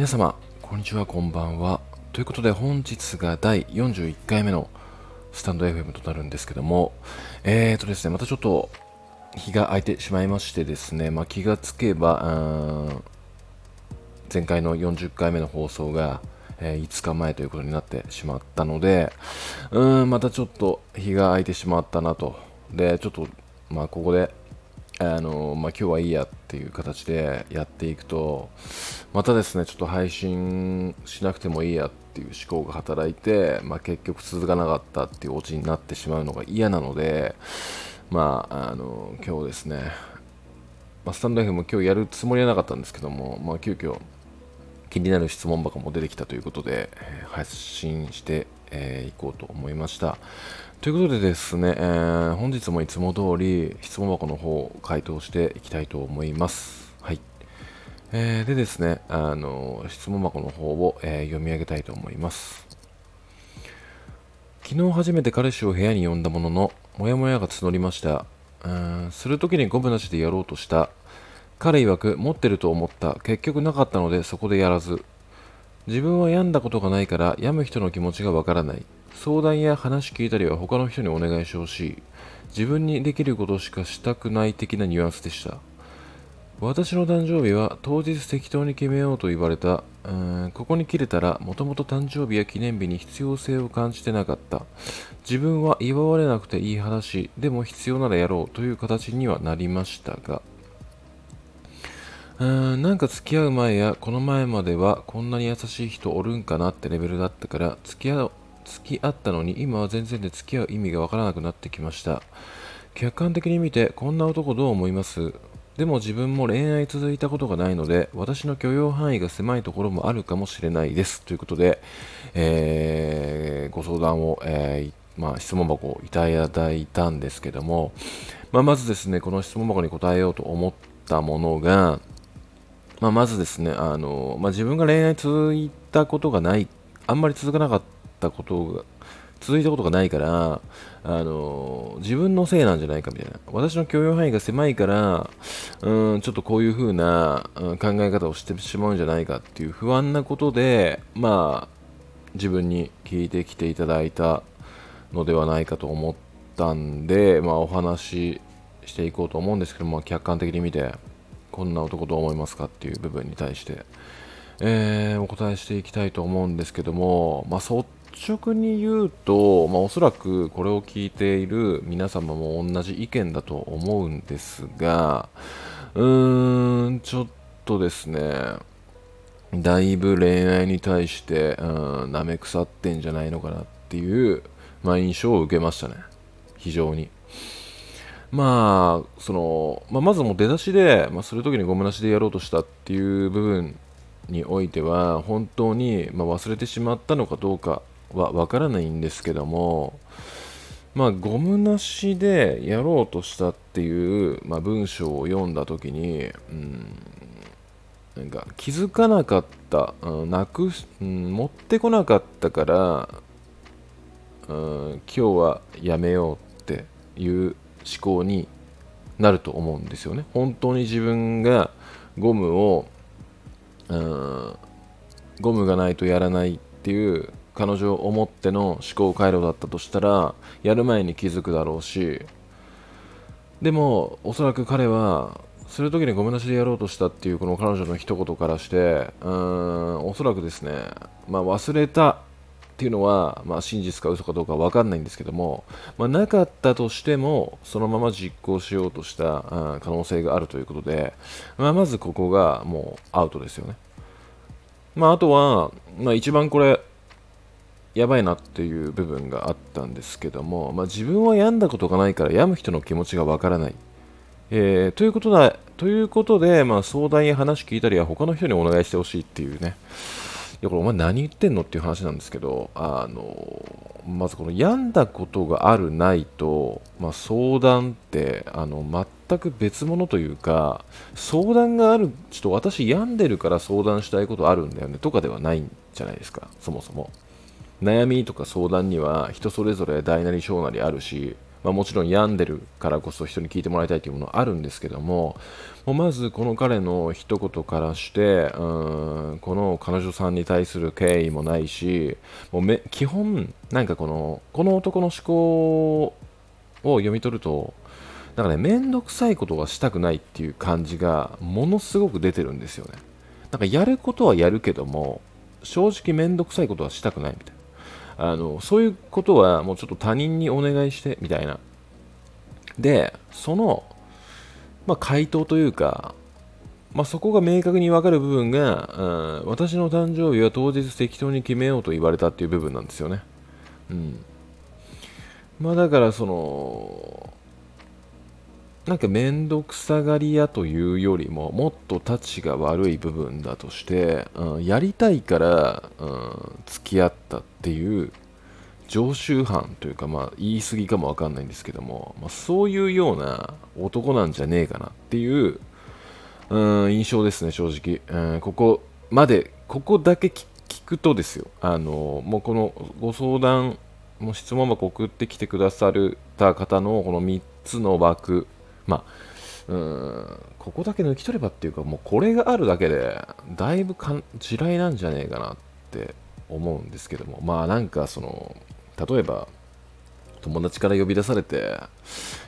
皆様、こんにちは、こんばんは。ということで、本日が第41回目のスタンド FM となるんですけども、えーとですね、またちょっと日が空いてしまいましてですね、まあ、気がつけば、前回の40回目の放送が、えー、5日前ということになってしまったので、うーん、またちょっと日が空いてしまったなと。で、ちょっと、まあ、ここで、あのまあ、今日はいいやっていう形でやっていくと、またですね、ちょっと配信しなくてもいいやっていう思考が働いて、まあ、結局続かなかったっていうオチになってしまうのが嫌なので、まあ、あの今日ですね、まあ、スタンド F も今日やるつもりはなかったんですけども、まあ、急遽気になる質問箱も出てきたということで、えー、発信してい、えー、こうと思いました。ということでですね、えー、本日もいつも通り質問箱の方を回答していきたいと思います。はい。えー、でですね、あの質問箱の方を、えー、読み上げたいと思います。昨日初めて彼氏を部屋に呼んだものの、もやもやが募りました。うんするときにゴムなしでやろうとした。彼曰く持ってると思った。結局なかったのでそこでやらず。自分は病んだことがないから病む人の気持ちがわからない。相談や話聞いたりは他の人にお願いしてほしい。自分にできることしかしたくない的なニュアンスでした。私の誕生日は当日適当に決めようと言われた。うーんここに切れたらもともと誕生日や記念日に必要性を感じてなかった。自分は祝われなくていい話、でも必要ならやろうという形にはなりましたが、うーんなんか付き合う前やこの前まではこんなに優しい人おるんかなってレベルだったから付き合う付き合ったのに今は全然で付き合う意味がわからなくなってきました。客観的に見てこんな男どう思います？でも自分も恋愛続いたことがないので私の許容範囲が狭いところもあるかもしれないです。ということで、えー、ご相談を、えー、まあ、質問箱をいただいたんですけども、まあ、まずですねこの質問箱に答えようと思ったものが、まあ、まずですねあの、ま自分が恋愛続いたことがないあんまり続かなかったったことが続いたことがないから、あの自分のせいなんじゃないかみたいな。私の許容範囲が狭いから、うん、ちょっとこういう風な、うん、考え方をしてしまうんじゃないかっていう不安なことで、まあ、自分に聞いてきていただいたのではないかと思ったんで、まあ、お話ししていこうと思うんですけども、客観的に見て、こんな男どう思いますかっていう部分に対して、えー、お答えしていきたいと思うんですけども、まあ、率直に言うと、まあ、おそらくこれを聞いている皆様も同じ意見だと思うんですが、うーん、ちょっとですね、だいぶ恋愛に対して、うん、舐め腐ってんじゃないのかなっていう、まあ、印象を受けましたね。非常に。まあ、その、まあ、まずも出だしで、まあ、するときにゴムなしでやろうとしたっていう部分においては、本当に、ま忘れてしまったのかどうかはわからないんですけども、まあ、ゴムなしでやろうとしたっていう、まあ、文章を読んだ時に、うん、なんか気づかなかった、うん、なく、うん、持ってこなかったから、うん、今日はやめようっていう思考になると思うんですよね。本当に自分がゴムを、うん、ゴムがないとやらないっていう彼女を思っての思考回路だったとしたらやる前に気づくだろうしでもおそらく彼はする時にごめんなさいやろうとしたっていうこの彼女の一言からしてうーんおそらくですね、まあ、忘れたっていうのは、まあ、真実か嘘かどうか分かんないんですけども、まあ、なかったとしてもそのまま実行しようとした可能性があるということで、まあ、まずここがもうアウトですよね。まあ、あとは、まあ、一番これやばいなっていう部分があったんですけども、まあ、自分は病んだことがないから病む人の気持ちがわからない。えー、ということだということで、まあ、相談や話聞いたりは他の人にお願いしてほしいっていうね。いやこれお前何言ってんのっていう話なんですけど、あのまずこの病んだことがあるないと、まあ、相談ってあの全く別物というか相談があるちょっと私病んでるから相談したいことあるんだよねとかではないんじゃないですかそもそも。悩みとか相談には人それぞれ大なり小なりあるしまあ、もちろん病んでるからこそ人に聞いてもらいたいというものはあるんですけどももうまずこの彼の一言からしてうんこの彼女さんに対する敬意もないしもうめ基本なんかこのこの男の思考を読み取るとなんかね面倒くさいことはしたくないっていう感じがものすごく出てるんですよね。なんかやることはやるけども正直面倒くさいことはしたくないみたいな。あのそういうことはもうちょっと他人にお願いしてみたいな。でその、まあ、回答というか、まあ、そこが明確に分かる部分が、うん、私の誕生日は当日適当に決めようと言われたっていう部分なんですよね。うん。まあだからそのなんか面倒くさがり屋というよりももっとたちが悪い部分だとして、うん、やりたいから、うん、付き合ったっていう常習犯というか、まあ、言い過ぎかもわかんないんですけども、まあ、そういうような男なんじゃねえかなっていう、うん、印象ですね、正直、うん。ここまで、ここだけ聞くとですよ、あのもうこのご相談、も質問箱送ってきてくださった方のこの3つの枠、まあ、うんここだけ抜き取ればっていうかもうこれがあるだけでだいぶか地雷なんじゃねえかなって思うんですけども。まあなんかその例えば友達から呼び出されて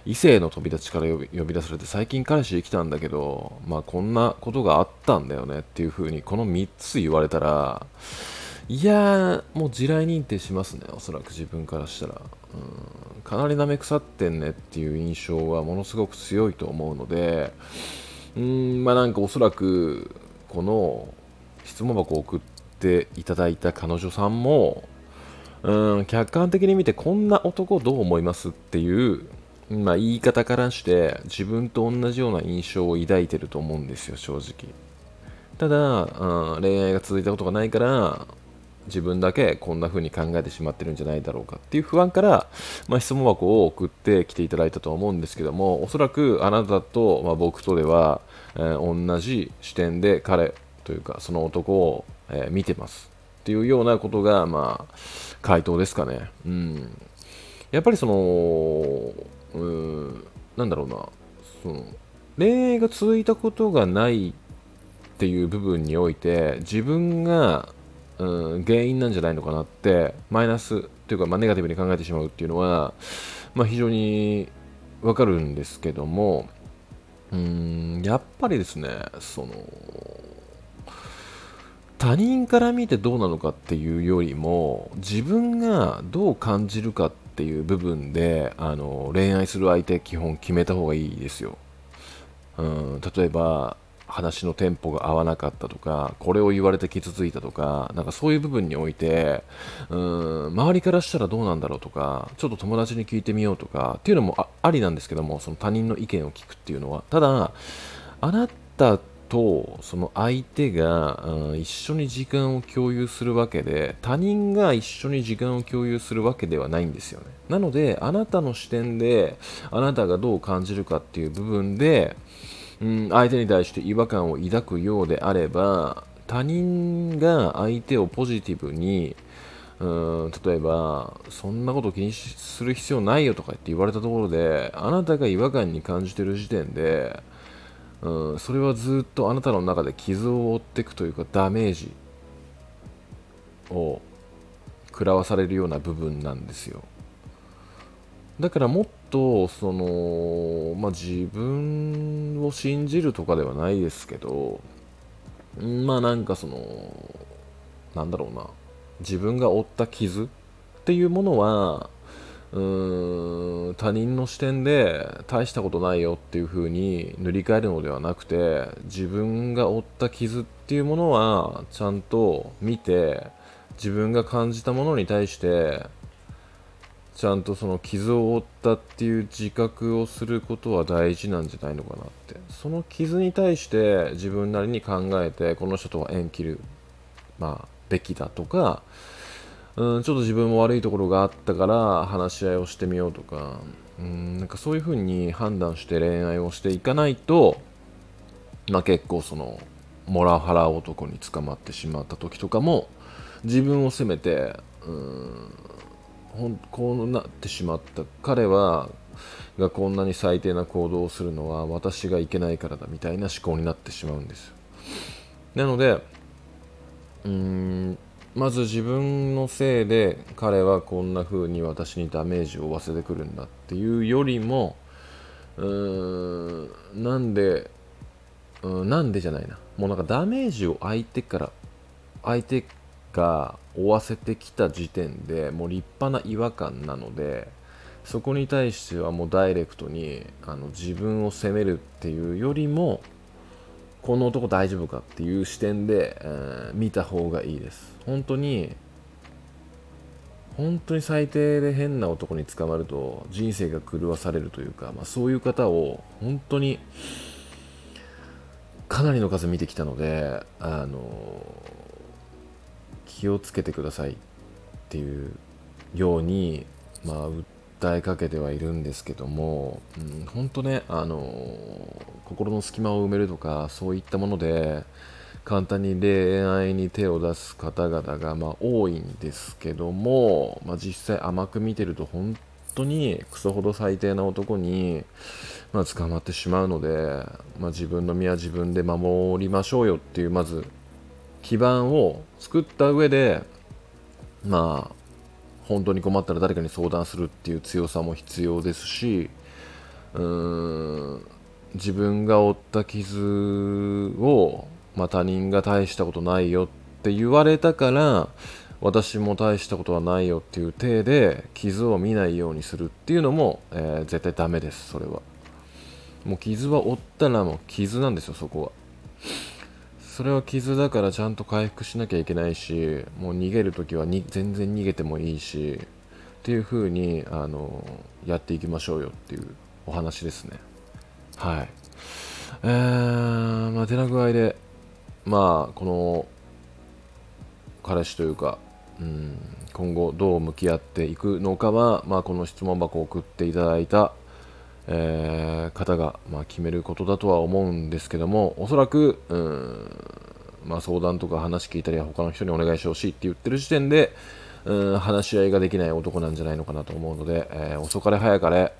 異性の飛び立ちから呼び呼び出されて最近彼氏できたんだけどまあこんなことがあったんだよねっていう風にこの3つ言われたらいやもう地雷認定しますねおそらく自分からしたら。うんかなり舐め腐ってんねっていう印象はものすごく強いと思うのでうんまあなんかおそらくこの質問箱を送っていただいた彼女さんもうん客観的に見てこんな男どう思いますっていうまあ、言い方からして自分と同じような印象を抱いてると思うんですよ正直。ただ、うん、恋愛が続いたことがないから自分だけこんな風に考えてしまってるんじゃないだろうかっていう不安から、まあ、質問箱を送ってきていただいたとは思うんですけどもおそらくあなたと、まあ、僕とでは、えー、同じ視点で彼というかその男を、えー、見てますっていうようなことが、まあ、回答ですかね。うん、やっぱりそのうんなんだろうなその恋愛が続いたことがないっていう部分において自分がうん、原因なんじゃないのかなってマイナスというか、まあ、ネガティブに考えてしまうっていうのは、まあ、非常にわかるんですけどもうんやっぱりですねその他人から見てどうなのかっていうよりも自分がどう感じるかっていう部分であの恋愛する相手基本決めた方がいいですよ。うん、例えば話のテンポが合わなかったとか、これを言われて傷ついたとか、なんかそういう部分において、うん、周りからしたらどうなんだろうとか、ちょっと友達に聞いてみようとか、っていうのもありなんですけども、その他人の意見を聞くっていうのは。ただ、あなたとその相手が、うん、一緒に時間を共有するわけで他人が一緒に時間を共有するわけではないんですよねなのであなたの視点であなたがどう感じるかっていう部分でうん、相手に対して違和感を抱くようであれば他人が相手をポジティブにうん例えばそんなこと気にする必要ないよとかって言われたところであなたが違和感に感じてる時点でうんそれはずっとあなたの中で傷を負っていくというかダメージを食らわされるような部分なんですよ。だからもっとその、まあ、自分を信じるとかではないですけどまあなんかそのなんだろうな。自分が負った傷っていうものはうーん他人の視点で大したことないよっていう風に塗り替えるのではなくて自分が負った傷っていうものはちゃんと見て自分が感じたものに対してちゃんとその傷を負ったっていう自覚をすることは大事なんじゃないのかなって。その傷に対して自分なりに考えてこの人とは縁切る、まあ、べきだとかうんちょっと自分も悪いところがあったから話し合いをしてみようとかうんなんかそういうふうに判断して恋愛をしていかないと、まあ、結構そのモラハラ男に捕まってしまった時とかも自分を責めてうんほんこうなってしまった彼はがこんなに最低な行動をするのは私がいけないからだみたいな思考になってしまうんです。なのでうーんまず自分のせいで彼はこんな風に私にダメージを負わせてくるんだっていうよりもうーんなんでうんなんでじゃないな。もうなんかダメージを相手から相手が負わせてきた時点でもう立派な違和感なのでそこに対してはもうダイレクトにあの自分を責めるっていうよりもこの男大丈夫かっていう視点で、えー見た方がいいです。本当に本当に最低で変な男に捕まると人生が狂わされるというか、まあ、そういう方を本当にかなりの数見てきたのであの気をつけてくださいっていうように、まあ、訴えかけてはいるんですけども、うん、本当ねあの心の隙間を埋めるとかそういったもので簡単に恋愛に手を出す方々が、まあ、多いんですけども、まあ、実際甘く見てると本当にクソほど最低な男に、まあ、捕まってしまうので、まあ、自分の身は自分で守りましょうよっていうまず基盤を作った上でまあ本当に困ったら誰かに相談するっていう強さも必要ですしうーん自分が負った傷を、まあ、他人が大したことないよって言われたから私も大したことはないよっていう体で傷を見ないようにするっていうのも、えー絶対ダメですそれは。もう傷は負ったらもう傷なんですよそこは。それは傷だからちゃんと回復しなきゃいけないしもう逃げるときはに全然逃げてもいいしっていう風にあのやっていきましょうよっていうお話ですね。はい。えー、まあ手な具合でまあこの彼氏というか、うん、今後どう向き合っていくのかは、まあ、この質問箱を送っていただいた、えー方が、まあ、決めることだとは思うんですけどもおそらく、うんまあ、相談とか話聞いたりは他の人にお願いしてほしいって言ってる時点で、うん、話し合いができない男なんじゃないのかなと思うので、えー遅かれ早かれ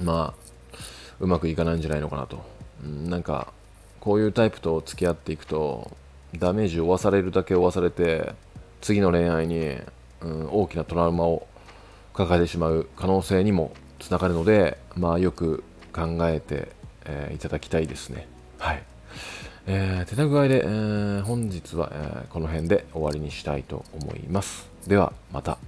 まあうまくいかないんじゃないのかなと、うん、なんかこういうタイプと付き合っていくとダメージを負わされるだけ負わされて次の恋愛に、うん、大きなトラウマを抱えてしまう可能性にもつながるので、まあ、よく考えて、えーいただきたいですね。はいえー、手な具合で、えー本日は、えーこの辺で終わりにしたいと思います。ではまた。